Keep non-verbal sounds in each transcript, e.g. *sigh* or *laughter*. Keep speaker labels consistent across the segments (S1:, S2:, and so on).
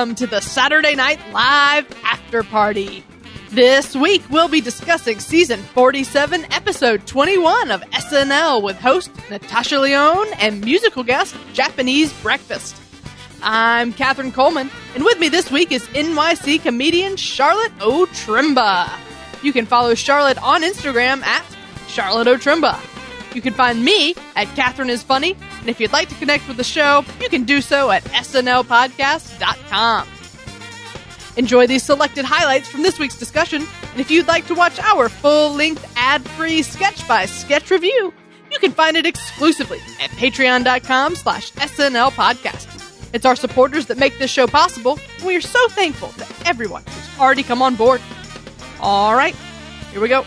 S1: welcome to the Saturday Night Live After Party. This week we'll be discussing season 47, episode 21 of SNL with host Natasha Lyonne and musical guest Japanese Breakfast. I'm Katherine Coleman, and with me this week is NYC comedian Charlotte O'Trimba. You can follow Charlotte on Instagram at Charlotte O'Trimba. You can find me at Catherine is Funny, and if you'd like to connect with the show, you can do so at snlpodcast.com. Enjoy these selected highlights from this week's discussion, and if you'd like to watch our full-length ad-free sketch by sketch review, you can find it exclusively at patreon.com slash snlpodcast. It's our supporters that make this show possible, and we are so thankful to everyone who's already come on board. All right, here we go.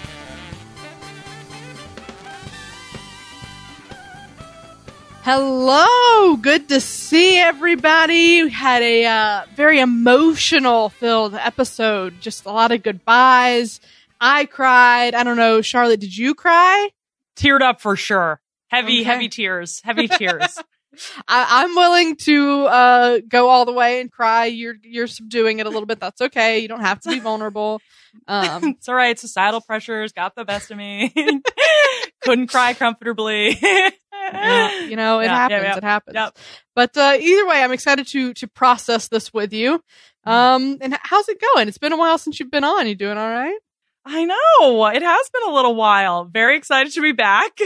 S1: Hello, good to see everybody. We had a uh, very emotional filled episode, just a lot of goodbyes. I cried. I don't know, Charlotte, did you cry?
S2: Teared up for sure. Heavy,
S1: Okay.
S2: heavy tears. Heavy tears. *laughs*
S1: I, I'm willing to uh, go all the way and cry. You're you're subduing it a little bit. That's okay. You don't have to be vulnerable. Um, *laughs*
S2: it's all right. Societal pressures got the best of me. *laughs* Couldn't cry comfortably. *laughs*
S1: yeah, you know, it
S2: Yeah,
S1: happens.
S2: yeah.
S1: It happens. But uh, either way, I'm excited to to process this with you.
S2: Mm-hmm.
S1: Um, and how's it going? It's been a while since you've been on. You doing all right?
S2: I know. It has been a little while. Very excited to be back,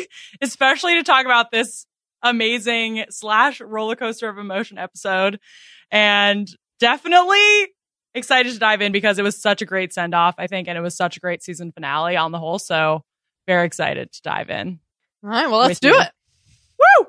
S2: especially to talk about this amazing slash roller coaster of emotion episode. And definitely excited to dive in because it was such a great send off, I think, and it was such a great season finale on the whole. So very excited to dive in.
S1: All right. Well, let's do
S2: you.
S1: it. Woo!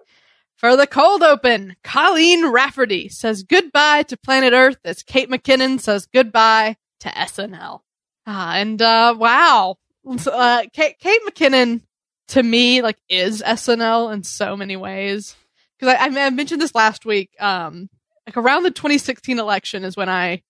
S1: For the cold open, Colleen Rafferty says goodbye to planet Earth as Kate McKinnon says goodbye to SNL. Ah, and uh, wow, uh, Kate, Kate McKinnon to me like is SNL in so many ways. Because I, I mentioned this last week. Um, like around the 2016 election is when I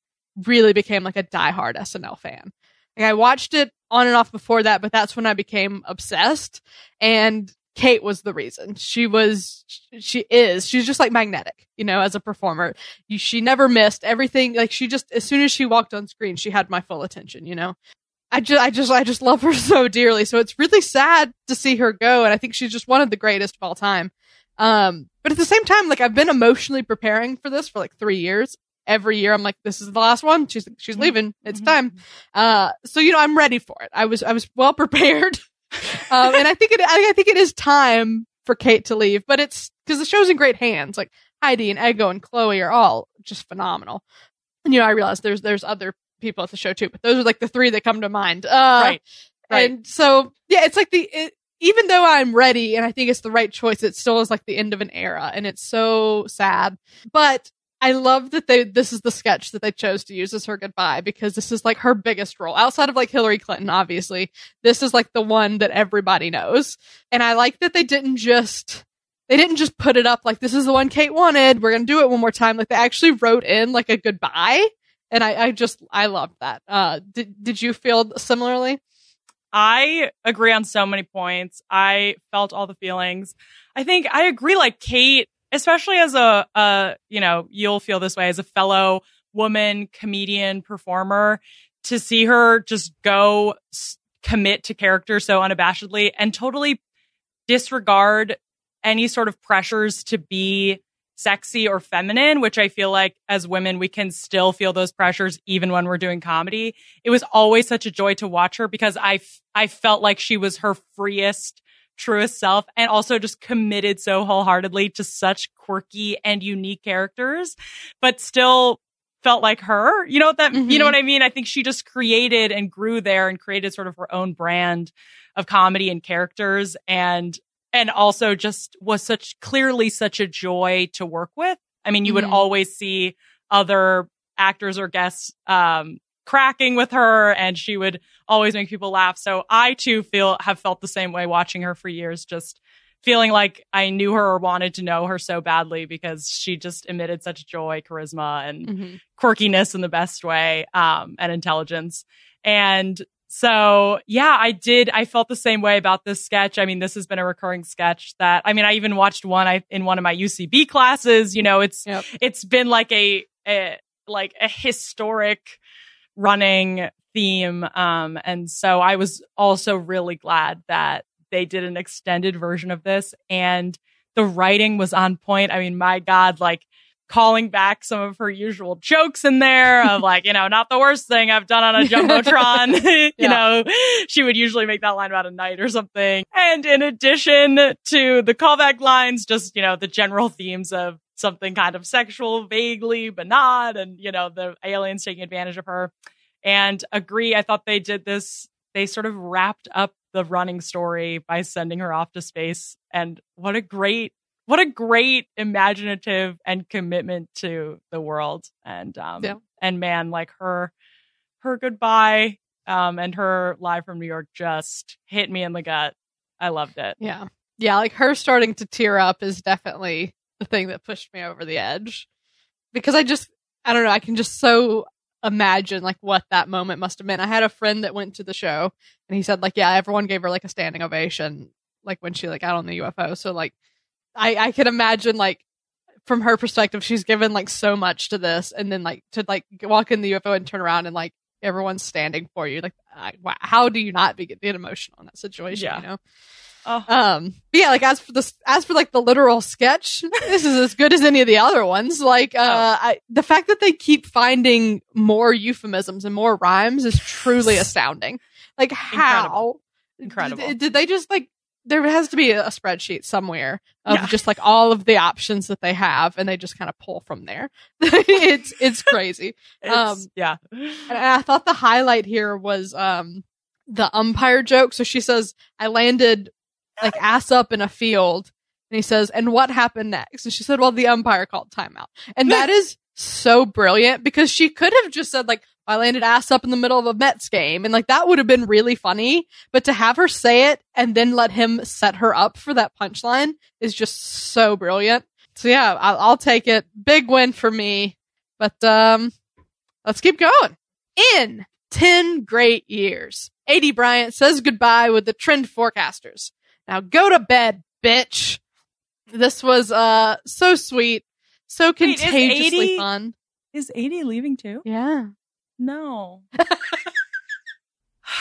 S1: really became like a diehard SNL fan. Like I watched it on and off before that, but that's when I became obsessed. And Kate was the reason. She was, she is, she's just like magnetic, you know, as a performer. She never missed everything. Like she just, as soon as she walked on screen, she had my full attention, you know? I just, I just, I just love her *laughs* so dearly. So it's really sad to see her go. And I think she's just one of the greatest of all time. Um, but at the same time, like I've been emotionally preparing for this for like three years. Every year I'm like, this is the last one. She's, she's
S2: Mhm.
S1: leaving. It's
S2: Mhm.
S1: time. Uh, so, you know, I'm ready for it. I was, I was well *laughs* prepared. um, and I think it, I, I think it is time for Kate to leave, but it's because the show's in great hands. Like Heidi and Ego and Chloe are all just phenomenal. And, you know, I realize there's, there's other people at the show too, but those are like the three that come to mind. Uh,
S2: right. Right.
S1: and so, yeah, it's like the, it, even though I'm ready and I think it's the right choice, it still is like the end of an era and it's so sad. But I love that they, this is the sketch that they chose to use as her goodbye because this is like her biggest role outside of like Hillary Clinton, obviously. This is like the one that everybody knows. And I like that they didn't just, they didn't just put it up like this is the one Kate wanted. We're going to do it one more time. Like they actually wrote in like a goodbye. And I, I just, I loved that. Uh, did, did you feel similarly?
S2: I agree on so many points. I felt all the feelings. I think I agree, like Kate, especially as a, uh, you know, you'll feel this way as a fellow woman, comedian, performer, to see her just go s- commit to character so unabashedly and totally disregard any sort of pressures to be sexy or feminine, which I feel like as women, we can still feel those pressures even when we're doing comedy. It was always such a joy to watch her because I, f- I felt like she was her freest, truest self and also just committed so wholeheartedly to such quirky and unique characters, but still felt like her. You know what that, you
S1: Mhm.
S2: know what I mean? I think she just created and grew there and created sort of her own brand of comedy and characters and and also just was such clearly such a joy to work with. I mean, you would
S1: Mhm.
S2: always see other actors or guests um cracking with her and she would always make people laugh. So I too feel have felt the same way watching her for years just feeling like I knew her or wanted to know her so badly because she just emitted such joy, charisma and
S1: Mm-hmm.
S2: quirkiness in the best way um and intelligence. And so yeah, I did. I felt the same way about this sketch. I mean, this has been a recurring sketch that I mean, I even watched one I, in one of my UCB classes. You know, it's
S1: Yep.
S2: it's been like a, a like a historic running theme. Um, and so I was also really glad that they did an extended version of this and the writing was on point. I mean, my God, like calling back some of her usual jokes in there of *laughs* like, you know, not the worst thing I've done on a Jumbotron. *laughs* *laughs* you yeah. know, she would usually make that line about a night or something. And in addition to the callback lines, just, you know, the general themes of something kind of sexual, vaguely, but not. And, you know, the aliens taking advantage of her and agree. I thought they did this. They sort of wrapped up the running story by sending her off to space. And what a great what a great imaginative and commitment to the world and um yeah. and man like her her goodbye um and her live from new york just hit me in the gut i loved it
S1: yeah yeah like her starting to tear up is definitely the thing that pushed me over the edge because i just i don't know i can just so imagine like what that moment must have been i had a friend that went to the show and he said like yeah everyone gave her like a standing ovation like when she like got on the ufo so like I I can imagine like from her perspective, she's given like so much to this, and then like to like walk in the UFO and turn around and like everyone's standing for you. Like, I, how do you not be get emotional in that situation? Yeah. You know. Oh. Um, but yeah, like as for the as for like the literal sketch, *laughs* this is as good as any of the other ones. Like, uh, oh. I, the fact that they keep finding more euphemisms and more rhymes is truly *laughs* astounding. Like, how
S2: incredible?
S1: Did, did they just like there has to be a spreadsheet somewhere of yeah. just like all of the options that they have and they just kind of pull from there *laughs* it's it's crazy
S2: it's, um yeah
S1: and i thought the highlight here was um the umpire joke so she says i landed like ass up in a field and he says and what happened next and she said well the umpire called timeout and that is so brilliant because she could have just said like I landed ass up in the middle of a Mets game. And like that would have been really funny. But to have her say it and then let him set her up for that punchline is just so brilliant. So yeah, I'll, I'll take it. Big win for me. But um, let's keep going. In 10 great years, Aidy Bryant says goodbye with the trend forecasters. Now go to bed, bitch. This was uh so sweet, so contagiously Wait, fun.
S2: Is Aidy leaving too?
S1: Yeah.
S2: No. *laughs*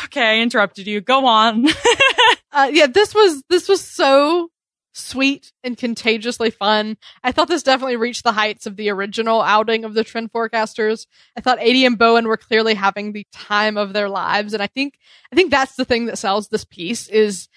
S2: okay, I interrupted you. Go on. *laughs*
S1: uh, yeah, this was this was so sweet and contagiously fun. I thought this definitely reached the heights of the original outing of the trend forecasters. I thought Aidy and Bowen were clearly having the time of their lives, and I think I think that's the thing that sells this piece is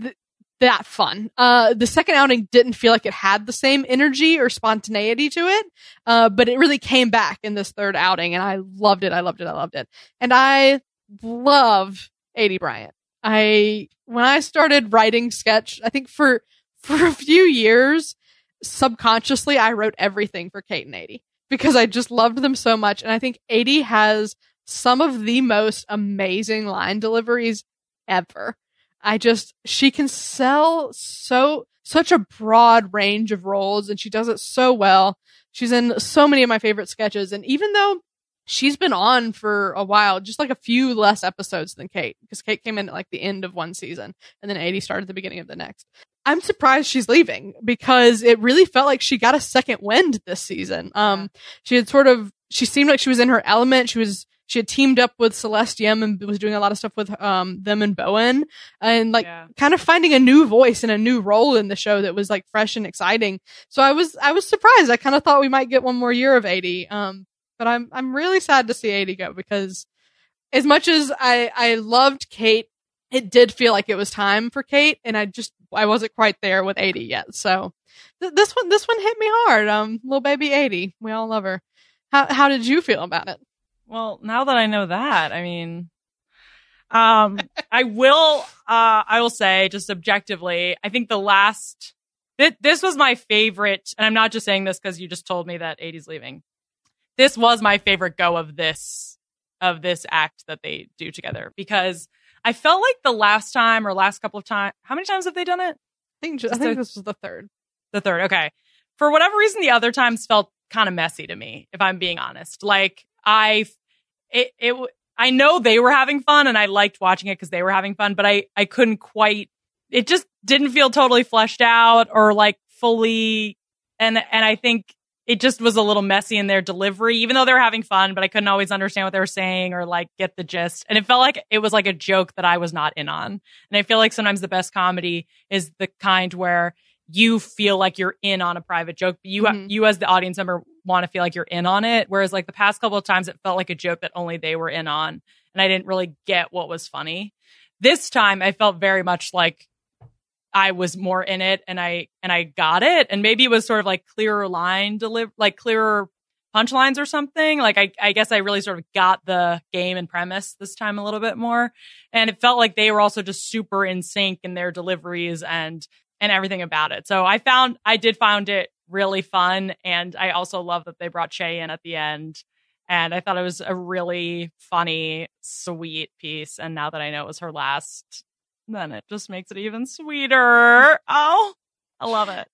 S1: th- that fun. Uh, the second outing didn't feel like it had the same energy or spontaneity to it, uh, but it really came back in this third outing, and I loved it. I loved it. I loved it. And I love Aidy Bryant. I when I started writing sketch, I think for *laughs* for a few years, subconsciously, I wrote everything for Kate and Aidy because I just loved them so much, and I think Aidy has some of the most amazing line deliveries ever. I just, she can sell so, such a broad range of roles and she does it so well. She's in so many of my favorite sketches. And even though she's been on for a while, just like a few less episodes than Kate, because Kate came in at like the end of one season and then Aidy started at the beginning of the next. I'm surprised she's leaving because it really felt like she got a second wind this season. Um, she had sort of, she seemed like she was in her element. She was she had teamed up with Celeste Yim and was doing a lot of stuff with um them and Bowen and like yeah. kind of finding a new voice and a new role in the show that was like fresh and exciting. So I was I was surprised. I kind of thought we might get one more year of Aidy. Um but I'm I'm really sad to see Aidy go because as much as I I loved Kate, it did feel like it was time for Kate and I just I wasn't quite there with Aidy yet. So th- this one this one hit me hard. Um little baby Aidy. We all love her. How how did you feel about it?
S2: Well, now that I know that, I mean, um, *laughs* I will, uh, I will say just objectively, I think the last, th- this was my favorite, and I'm not just saying this because you just told me that Aidy's leaving. This was my favorite go of this, of this act that they do together because I felt like the last time or last couple of times, how many times have they done it?
S1: I think, just, I think this was the third.
S2: The third. Okay. For whatever reason, the other times felt kind of messy to me, if I'm being honest. Like I, it, it, I know they were having fun and I liked watching it because they were having fun, but I, I couldn't quite, it just didn't feel totally fleshed out or like fully. And, and I think it just was a little messy in their delivery, even though they were having fun, but I couldn't always understand what they were saying or like get the gist. And it felt like it was like a joke that I was not in on. And I feel like sometimes the best comedy is the kind where you feel like you're in on a private joke, but you,
S1: Mhm.
S2: you as the audience member want to feel like you're in on it. Whereas like the past couple of times it felt like a joke that only they were in on. And I didn't really get what was funny. This time I felt very much like I was more in it and I and I got it and maybe it was sort of like clearer line deliver like clearer punchlines or something like I I guess I really sort of got the game and premise this time a little bit more and it felt like they were also just super in sync in their deliveries and and everything about it so I found I did found it really fun and I also love that they brought Shay in at the end and I thought it was a really funny sweet piece and now that I know it was her last then it just makes it even sweeter. Oh, I love it.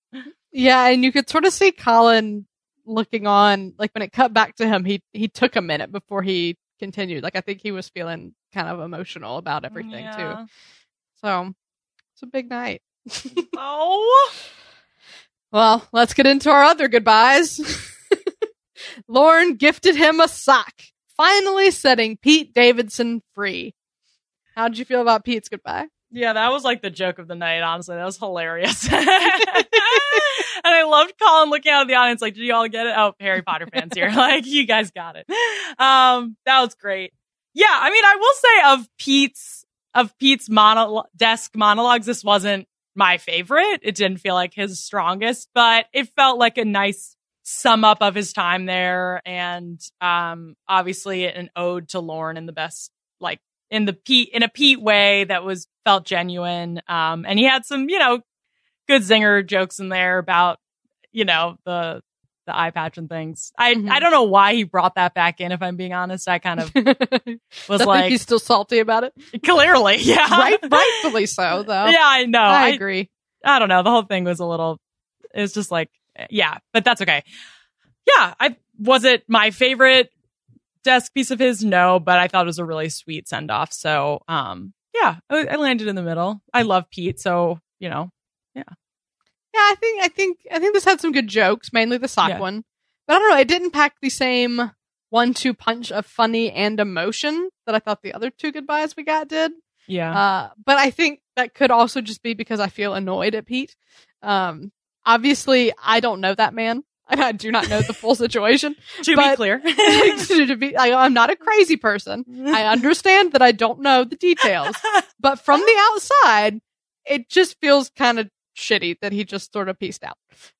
S1: Yeah, and you could sort of see Colin looking on, like when it cut back to him, he he took a minute before he continued. Like I think he was feeling kind of emotional about everything too. So it's a big night. *laughs*
S2: Oh,
S1: Well, let's get into our other goodbyes. *laughs* Lorne gifted him a sock, finally setting Pete Davidson free. How did you feel about Pete's goodbye?
S2: yeah, that was like the joke of the night. Honestly, that was hilarious. *laughs* and I loved Colin looking out of the audience, like, "Did you all get it?" Oh, Harry Potter fans here, *laughs* like, you guys got it. Um, that was great. Yeah, I mean, I will say of Pete's of Pete's mono- desk monologues, this wasn't my favorite. It didn't feel like his strongest, but it felt like a nice sum up of his time there, and um, obviously an ode to Lorne in the best, like in the Pete in a Pete way that was felt genuine. Um, and he had some, you know, good zinger jokes in there about, you know, the the eye patch and things. I
S1: Mhm.
S2: I don't know why he brought that back in. If I'm being honest, I kind of *laughs* was like,
S1: he's still salty about it.
S2: clearly, *laughs* yeah,
S1: right, rightfully so, though. *laughs*
S2: Yeah, I know.
S1: I
S2: I,
S1: agree.
S2: I don't know. The whole thing was a little. It was just like, yeah, but that's okay. Yeah, I was it my favorite desk piece of his. No, but I thought it was a really sweet send off. So, um, yeah, I, I landed in the middle. I love Pete, so you know,
S1: Yeah, I think I think I think this had some good jokes, mainly the sock
S2: Yeah.
S1: one. But I don't know, it didn't pack the same one two punch of funny and emotion that I thought the other two goodbyes we got did.
S2: yeah,
S1: Uh, but I think that could also just be because I feel annoyed at Pete. Um, obviously, I don't know that man. *laughs* I do not know the full situation. *laughs*
S2: to
S1: but-
S2: be clear, *laughs*
S1: to be, I, I'm not a crazy person. I understand that I don't know the details, but from the outside, it just feels kind of shitty that he just sort of pieced out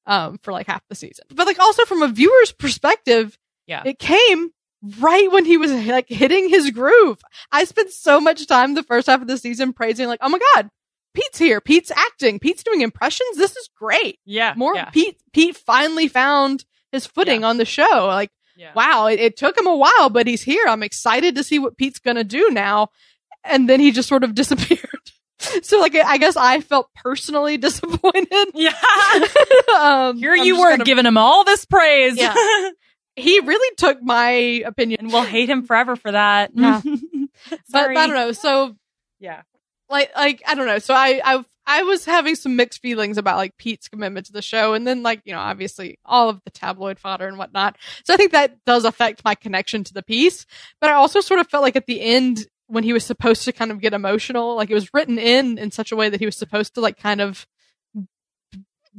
S1: um, for like half the season. But like also from a viewer's perspective,
S2: Yeah.
S1: it came right when he was like hitting his groove. I spent so much time the first half of the season praising like, oh my god, Pete's here, Pete's acting, Pete's doing impressions. This is great.
S2: yeah,
S1: More
S2: yeah,
S1: Pete. Pete finally found his footing on the show. Like
S2: yeah.
S1: wow, it, it took him a while, but he's here. I'm excited to see what Pete's gonna do now. And then he just sort of *laughs* disappeared. *laughs* so like, I guess I felt personally *laughs* disappointed.
S2: Yeah. *laughs*
S1: um,
S2: Here
S1: I'm
S2: you were
S1: gonna-
S2: giving him all this praise.
S1: Yeah. he really took my opinion.
S2: and we'll hate him forever for that.
S1: Yeah. but
S2: Sorry.
S1: I don't know. So
S2: Yeah.
S1: like, like, I don't know. So I, I, I was having some mixed feelings about like Pete's commitment to the show. And then like, you know, obviously all of the tabloid fodder and whatnot. So I think that does affect my connection to the piece. But I also sort of felt like at the end when he was supposed to kind of get emotional, like it was written in in such a way that he was supposed to like kind of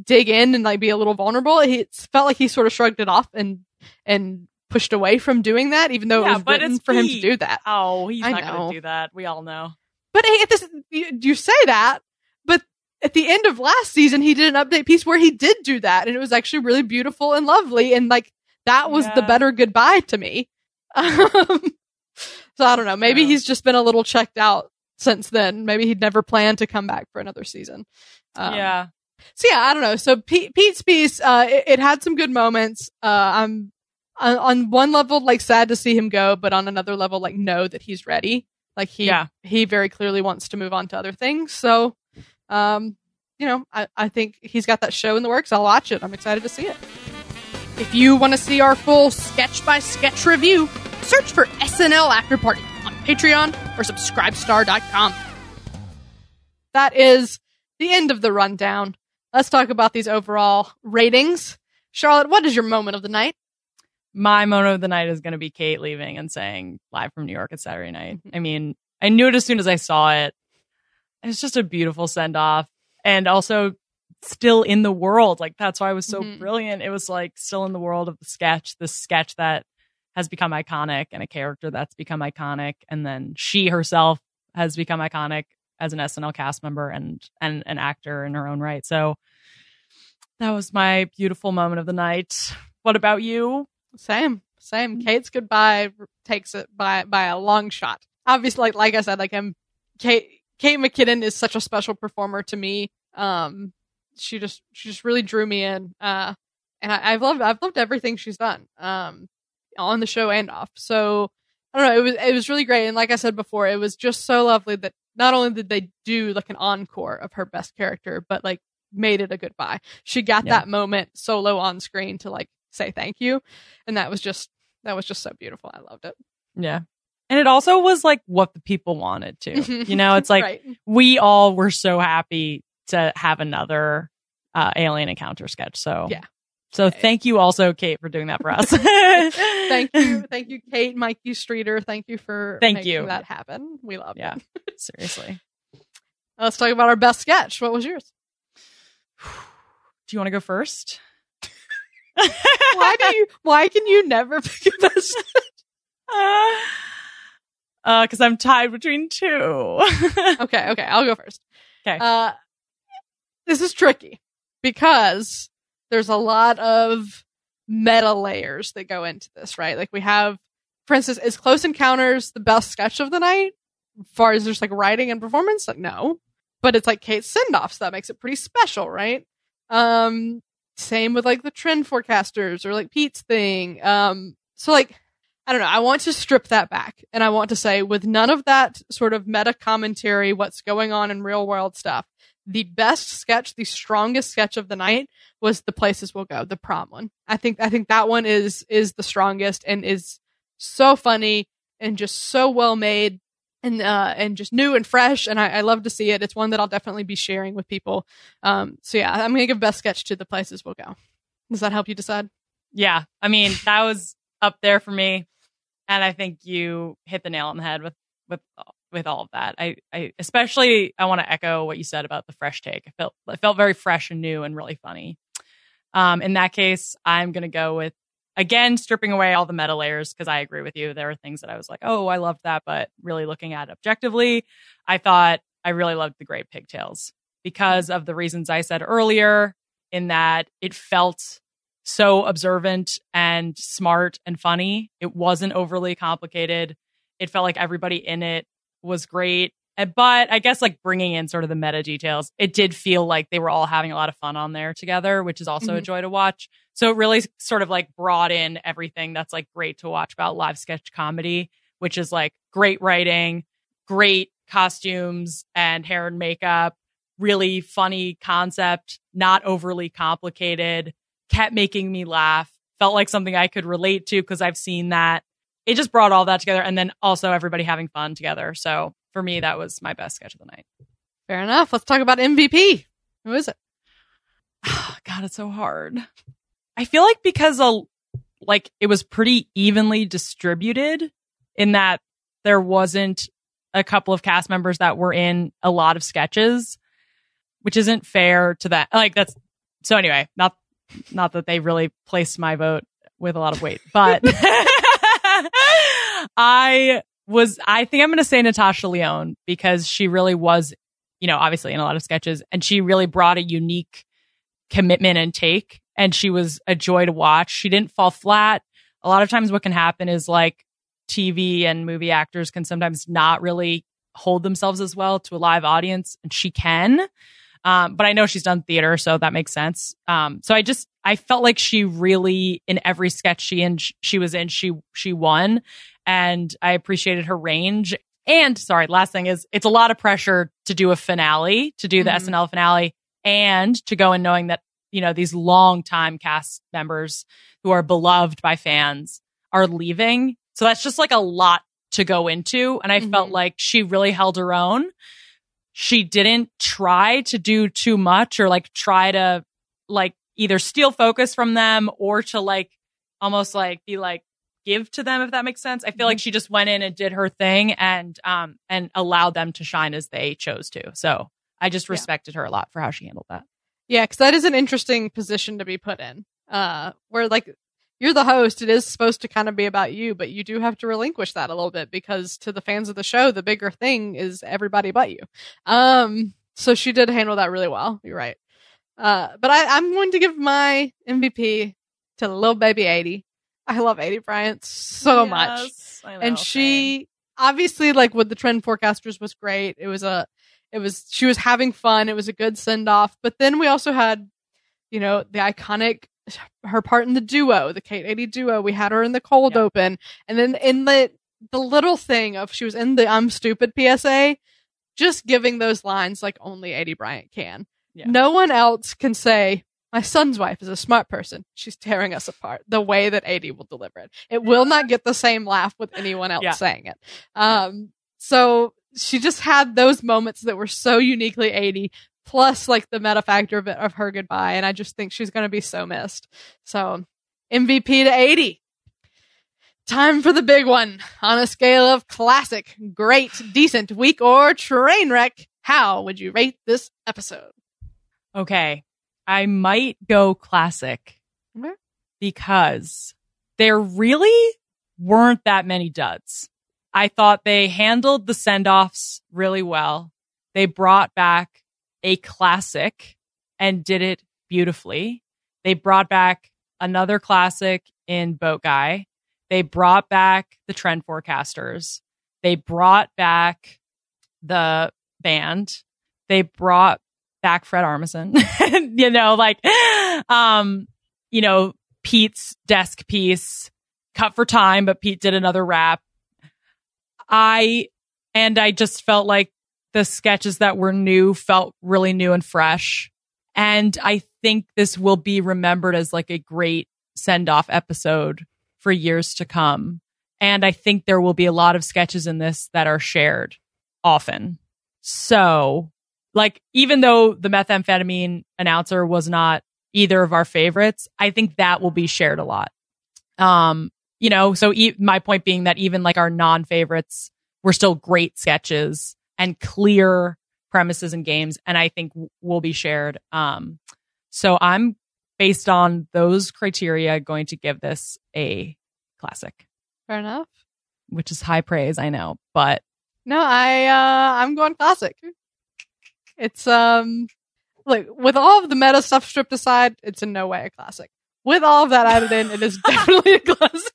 S1: dig in and like be a little vulnerable. He it felt like he sort of shrugged it off and, and pushed away from doing that, even though it was
S2: but
S1: written for him to do that.
S2: Oh, he's
S1: I
S2: not going to do that. We all know.
S1: But hey, at this, you, you say that, but at the end of last season, he did an update piece where he did do that, and it was actually really beautiful and lovely, and like that was the better goodbye to me. *laughs* Um, so I don't know. Maybe
S2: Yeah.
S1: he's just been a little checked out since then. Maybe he'd never planned to come back for another season. Um,
S2: yeah.
S1: so yeah, I don't know. So Pete, Pete's piece, uh, it, it had some good moments. Uh, I'm on, on one level like sad to see him go, but on another level like know that he's ready. Like he,
S2: Yeah.
S1: he very clearly wants to move on to other things. So, um, you know, I, I think he's got that show in the works. I'll watch it. I'm excited to see it. If you want to see our full sketch by sketch review, search for SNL After Party on Patreon or subscribestar.com. That is the end of the rundown. Let's talk about these overall ratings. Charlotte, what is your moment of the night?
S2: My moment of the night is going to be Kate leaving and saying live from New York at Saturday night.
S1: Mhm.
S2: I mean, I knew it as soon as I saw it. It's just a beautiful send off and also still in the world. Like that's why it was so
S1: Mhm.
S2: brilliant. It was like still in the world of the sketch, the sketch that has become iconic and a character that's become iconic. And then she herself has become iconic as an SNL cast member and, and an actor in her own right. So that was my beautiful moment of the night. What about you?
S1: Same, same. Kate's goodbye takes it by by a long shot. Obviously, like like I said, like I'm Kate Kate McKinnon is such a special performer to me. Um, she just she just really drew me in. Uh, and I, I've loved I've loved everything she's done. Um, on the show and off. So I don't know. It was it was really great. And like I said before, it was just so lovely that not only did they do like an encore of her best character, but like made it a goodbye. She got
S2: Yeah.
S1: that moment solo on screen to like say thank you, and that was just that was just so beautiful. I loved it.
S2: Yeah. And it also was like what the people wanted to. *laughs* You know, it's like
S1: right.
S2: we all were so happy to have another uh, alien encounter sketch. So
S1: Yeah.
S2: So thank you also, Kate, for doing that for us. *laughs*
S1: thank you, *laughs* thank you, Kate, Mikey Streeter. Thank you for
S2: Thank
S1: making
S2: you.
S1: that happen. We love
S2: Yeah.
S1: it. *laughs*
S2: Seriously.
S1: Let's talk about our best sketch. What was yours?
S2: Do you want to go first?
S1: Why do you? Why can you never pick a best?
S2: Uh, because I'm tied between two.
S1: okay, okay, I'll go first.
S2: 'Kay.
S1: Uh, this is tricky because there's a lot of meta layers that go into this, right? Like we have, for instance, is Close Encounters the best sketch of the night? As far as just like writing and performance, like no, but it's like Kate's send off, so that makes it pretty special, right? Um, same with like the trend forecasters or like Pete's thing. Um, so like I don't know. I want to strip that back and I want to say with none of that sort of meta commentary, what's going on in real world stuff, the best sketch, the strongest sketch of the night was the places we'll go, the prom one. I think, I think that one is, is the strongest and is so funny and just so well made and, uh, and just new and fresh. And I, I love to see it. It's one that I'll definitely be sharing with people. Um, so yeah, I'm to give best sketch to the places we'll go. Does that help you decide?
S2: yeah. I mean, that was up there for me. And I think you hit the nail on the head with, with, with all of that. I, I, especially, I want to echo what you said about the fresh take. I felt, it felt very fresh and new and really funny. Um, in that case, I'm going to go with, again, stripping away all the meta layers because I agree with you. There were things that I was like, oh, I loved that. But really looking at it objectively, I thought I really loved the Great Pigtails because of the reasons I said earlier, in that it felt so observant and smart and funny. It wasn't overly complicated. It felt like everybody in it was great. Uh, But I guess like bringing in sort of the meta details, it did feel like they were all having a lot of fun on there together, which is also a
S1: Mhm.
S2: joy to watch. So it really sort of like brought in everything that's like great to watch about live sketch comedy, which is like great writing, great costumes and hair and makeup, really funny concept, not overly complicated, kept making me laugh, felt like something I could relate to because I've seen that. It just brought all that together and then also everybody having fun together. So for me, that was my best sketch of the night.
S1: Fair enough. Let's talk about MVP. Who is it? *sighs*
S2: God, it's so hard. I feel like because a, like it was pretty evenly distributed in that there wasn't a couple of cast members that were in a lot of sketches, which isn't fair to that. Like that's so anyway, not not that they really placed my vote with a lot of weight, but *laughs* I was I think I'm going to say Natasha Lyonne because she really was, you know, obviously in a lot of sketches and she really brought a unique commitment and take and she was a joy to watch. She didn't fall flat. A lot of times what can happen is like TV and movie actors can sometimes not really hold themselves as well to a live audience and she can. Um, but I know she's done theater, so that makes sense. Um, so I just I felt like she really in every sketch she in she was in she she won, and I appreciated her range. And sorry, last thing is it's a lot of pressure to do a finale, to do the
S1: Mhm.
S2: SNL finale, and to go in knowing that you know these long time cast members who are beloved by fans are leaving. So that's just like a lot to go into, and I felt
S1: Mhm.
S2: like she really held her own she didn't try to do too much or like try to like either steal focus from them or to like almost like be like give to them if that makes sense. I feel like she just went in and did her thing and um and allowed them to shine as they chose to. So I just
S1: Yeah.
S2: respected her a lot for how she handled that.
S1: Yeah, because that is an interesting position to be put in. Uh, where like you're the host, it is supposed to kind of be about you, but you do have to relinquish that a little bit because to the fans of the show, the bigger thing is everybody but you. Um, so she did handle that really well. You're right. Uh, but I, I'm going to give my MVP to little baby Aidy. I love Aidy Bryant so much.
S2: Yes, know,
S1: and
S2: same.
S1: she obviously like with the trend forecasters was great. It was a it was she was having fun. It was a good send off but then we also had you know the iconic her part in the duo the kate Aidy duo. We had her in the cold
S2: Yeah.
S1: open. And then in the the little thing of she was in the i'm stupid psa just giving those lines like only Aidy bryant can.
S2: Yeah.
S1: no one else can say my son's wife is a smart person. She's tearing us apart the way that Aidy will deliver it. It will not get the same laugh with anyone else
S2: Yeah.
S1: saying it. Um, so she just had those moments that were so uniquely Aidy plus like the meta factor of, it, of her goodbye. And I just think she's going to be so missed. So MVP to Aidy. Time for the big one on a scale of classic, great, decent, weak, or train wreck. How would you rate this episode?
S2: Okay. I might go classic
S1: Okay.
S2: because there really weren't that many duds. I thought they handled the send offs really well. They brought back a classic and did it beautifully. They brought back another classic in Boat Guy. They brought back the trend forecasters. They brought back the band. They brought back Fred Armisen. *laughs* you know, like, um, you know, Pete's desk piece cut for time, but Pete did another rap. I, and I just felt like the sketches that were new felt really new and fresh. And I think this will be remembered as like a great send off episode for years to come. And I think there will be a lot of sketches in this that are shared often. So, like, even though the methamphetamine announcer was not either of our favorites, I think that will be shared a lot. Um, you know, so e- my point being that even like our non favorites were still great sketches and clear premises and games, and I think w- will be shared. Um, so I'm based on those criteria going to give this a classic,
S1: Fair enough.
S2: which is high praise, I know, but
S1: No, I uh I'm going classic. It's um like with all of the meta stuff stripped aside, it's in no way a classic. With all of that added in, it is *laughs* definitely a classic.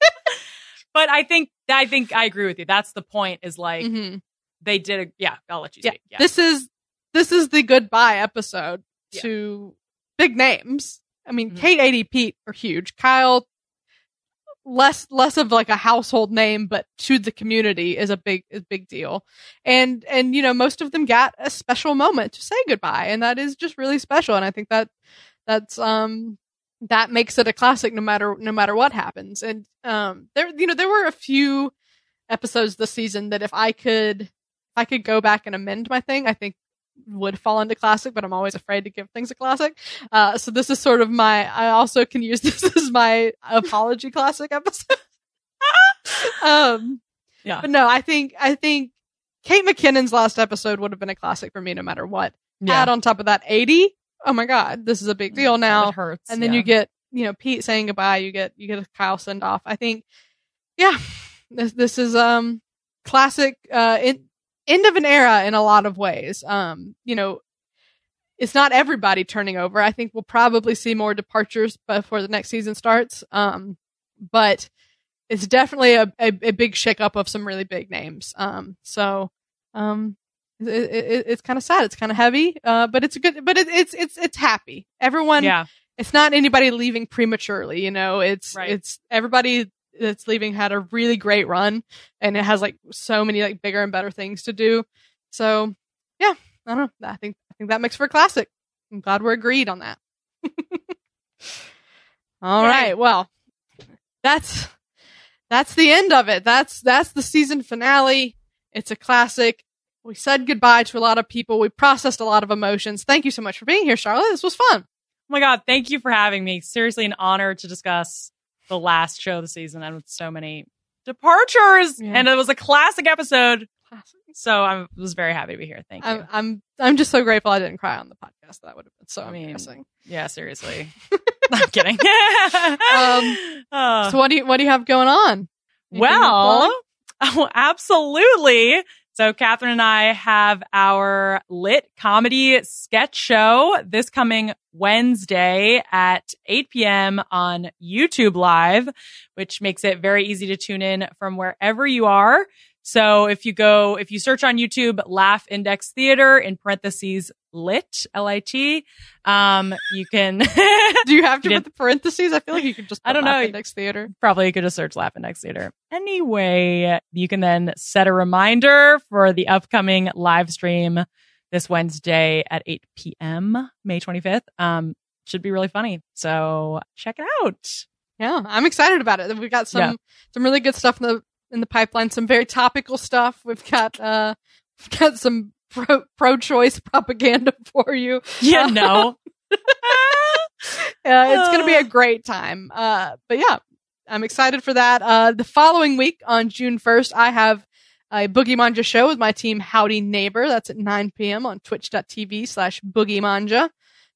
S2: but I think I think I agree with you. That's the point. Is like
S1: Mhm.
S2: they did. A, yeah, I'll let you
S1: Yeah.
S2: Yeah,
S1: This is this is the goodbye episode
S2: Yeah.
S1: to big names. I mean,
S2: Mhm.
S1: Kate Aidy Pete are huge. Kyle less less of like a household name, but to the community is a big is big deal. And and you know, most of them got a special moment to say goodbye, and that is just really special. And I think that that's um that makes it a classic no matter no matter what happens. And um there you know, there were a few episodes this season that if I could if I could go back and amend my thing, I think would fall into classic, but I'm always afraid to give things a classic. Uh, so this is sort of my, I also can use *laughs* this as my apology classic episode. *laughs* um,
S2: yeah,
S1: but no, I think, I think Kate McKinnon's last episode would have been a classic for me no matter what.
S2: yeah.
S1: Add on top of that Aidy. Oh my God, this is a big deal now
S2: it hurts.
S1: and then
S2: yeah.
S1: you get you know Pete saying goodbye. You get you get a Kyle send off. I think, yeah, this this is um classic uh in, end of an era in a lot of ways. Um, you know, it's not everybody turning over. I think we'll probably see more departures before the next season starts. Um, but it's definitely a, a, a big shakeup of some really big names. Um, so um. It, it, it's kind of sad. It's kind of heavy, uh, but it's a good. But it, it's it's it's happy. Everyone,
S2: yeah,
S1: it's not anybody leaving prematurely, you know, it's,
S2: Right.
S1: it's everybody that's leaving had a really great run and it has like so many like bigger and better things to do. So yeah, I don't know. I think, I think that makes for a classic. I'm glad we're agreed on that. *laughs* All
S2: Yay.
S1: right. Well, that's, that's the end of it. That's, that's the season finale. It's a classic. We said goodbye to a lot of people. We processed a lot of emotions. Thank you so much for being here, Charlotte. This was fun.
S2: Oh my God, thank you for having me. Seriously, an honor to discuss the last show of the season and with so many departures.
S1: Yeah.
S2: And it was a classic episode.
S1: Classic.
S2: So I was very happy to be here. Thank you.
S1: I'm, I'm, I'm just so grateful I didn't cry on the podcast. That would have been so
S2: I mean,
S1: embarrassing.
S2: yeah, seriously. *laughs* I'm kidding. *laughs* Uh,
S1: So what do you, what do you have going on? Anything
S2: Well, *laughs* oh, absolutely. So Catherine and I have our lit comedy sketch show this coming Wednesday at 8 p.m. on YouTube Live, which makes it very easy to tune in from wherever you are. So if you go, if you search on YouTube, Laugh Index Theater in parentheses lit, L-I-T, um, you can *laughs*
S1: do you have to put the parentheses? I feel like you could just.
S2: I don't know.
S1: Laugh Index Theater.
S2: probably you could just search Laugh Index Theater. Anyway, you can then set a reminder for the upcoming live stream this Wednesday at 8 p.m., May 25th. Um, should be really funny. So check it out.
S1: Yeah, I'm excited about it. We've got some
S2: Yeah.
S1: some really good stuff in the in the pipeline. Some very topical stuff. We've got uh, we've got some pro pro choice propaganda *laughs* for you.
S2: Yeah, no. *laughs*
S1: Uh, it's going to be a great time. Uh, but yeah, I'm excited for that. Uh, the following week on June 1st, I have a Boogie Manja show with my team Howdy Neighbor. That's at 9 p.m. on twitch.tv slash Boogie Manja.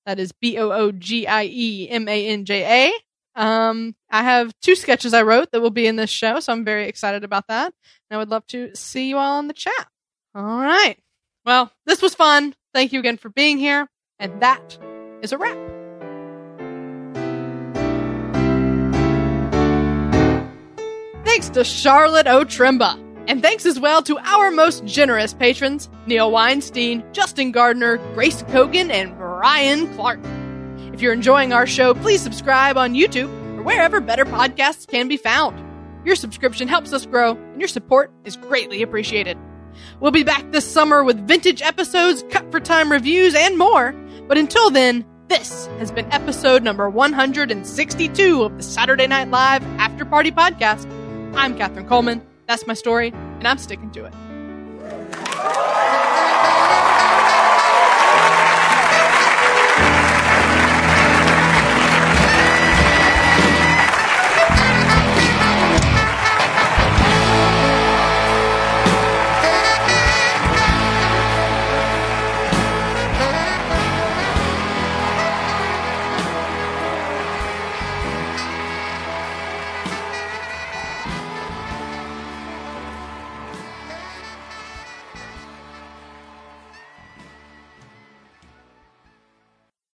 S1: That is B O O G I E M A N J A. Um, I have two sketches I wrote that will be in this show, so I'm very excited about that. And I would love to see you all in the chat. All right. Well, this was fun. Thank you again for being here. And that is a wrap. Thanks to Charlotte O'Trimba. And thanks as well to our most generous patrons, Neil Weinstein, Justin Gardner, Grace Kogan, and Brian Clark. If you're enjoying our show, please subscribe on YouTube or wherever better podcasts can be found. Your subscription helps us grow, and your support is greatly appreciated. We'll be back this summer with vintage episodes, cut for time reviews, and more. But until then, this has been episode number 162 of the Saturday Night Live After Party Podcast. I'm Catherine Coleman. That's my story, and I'm sticking to it.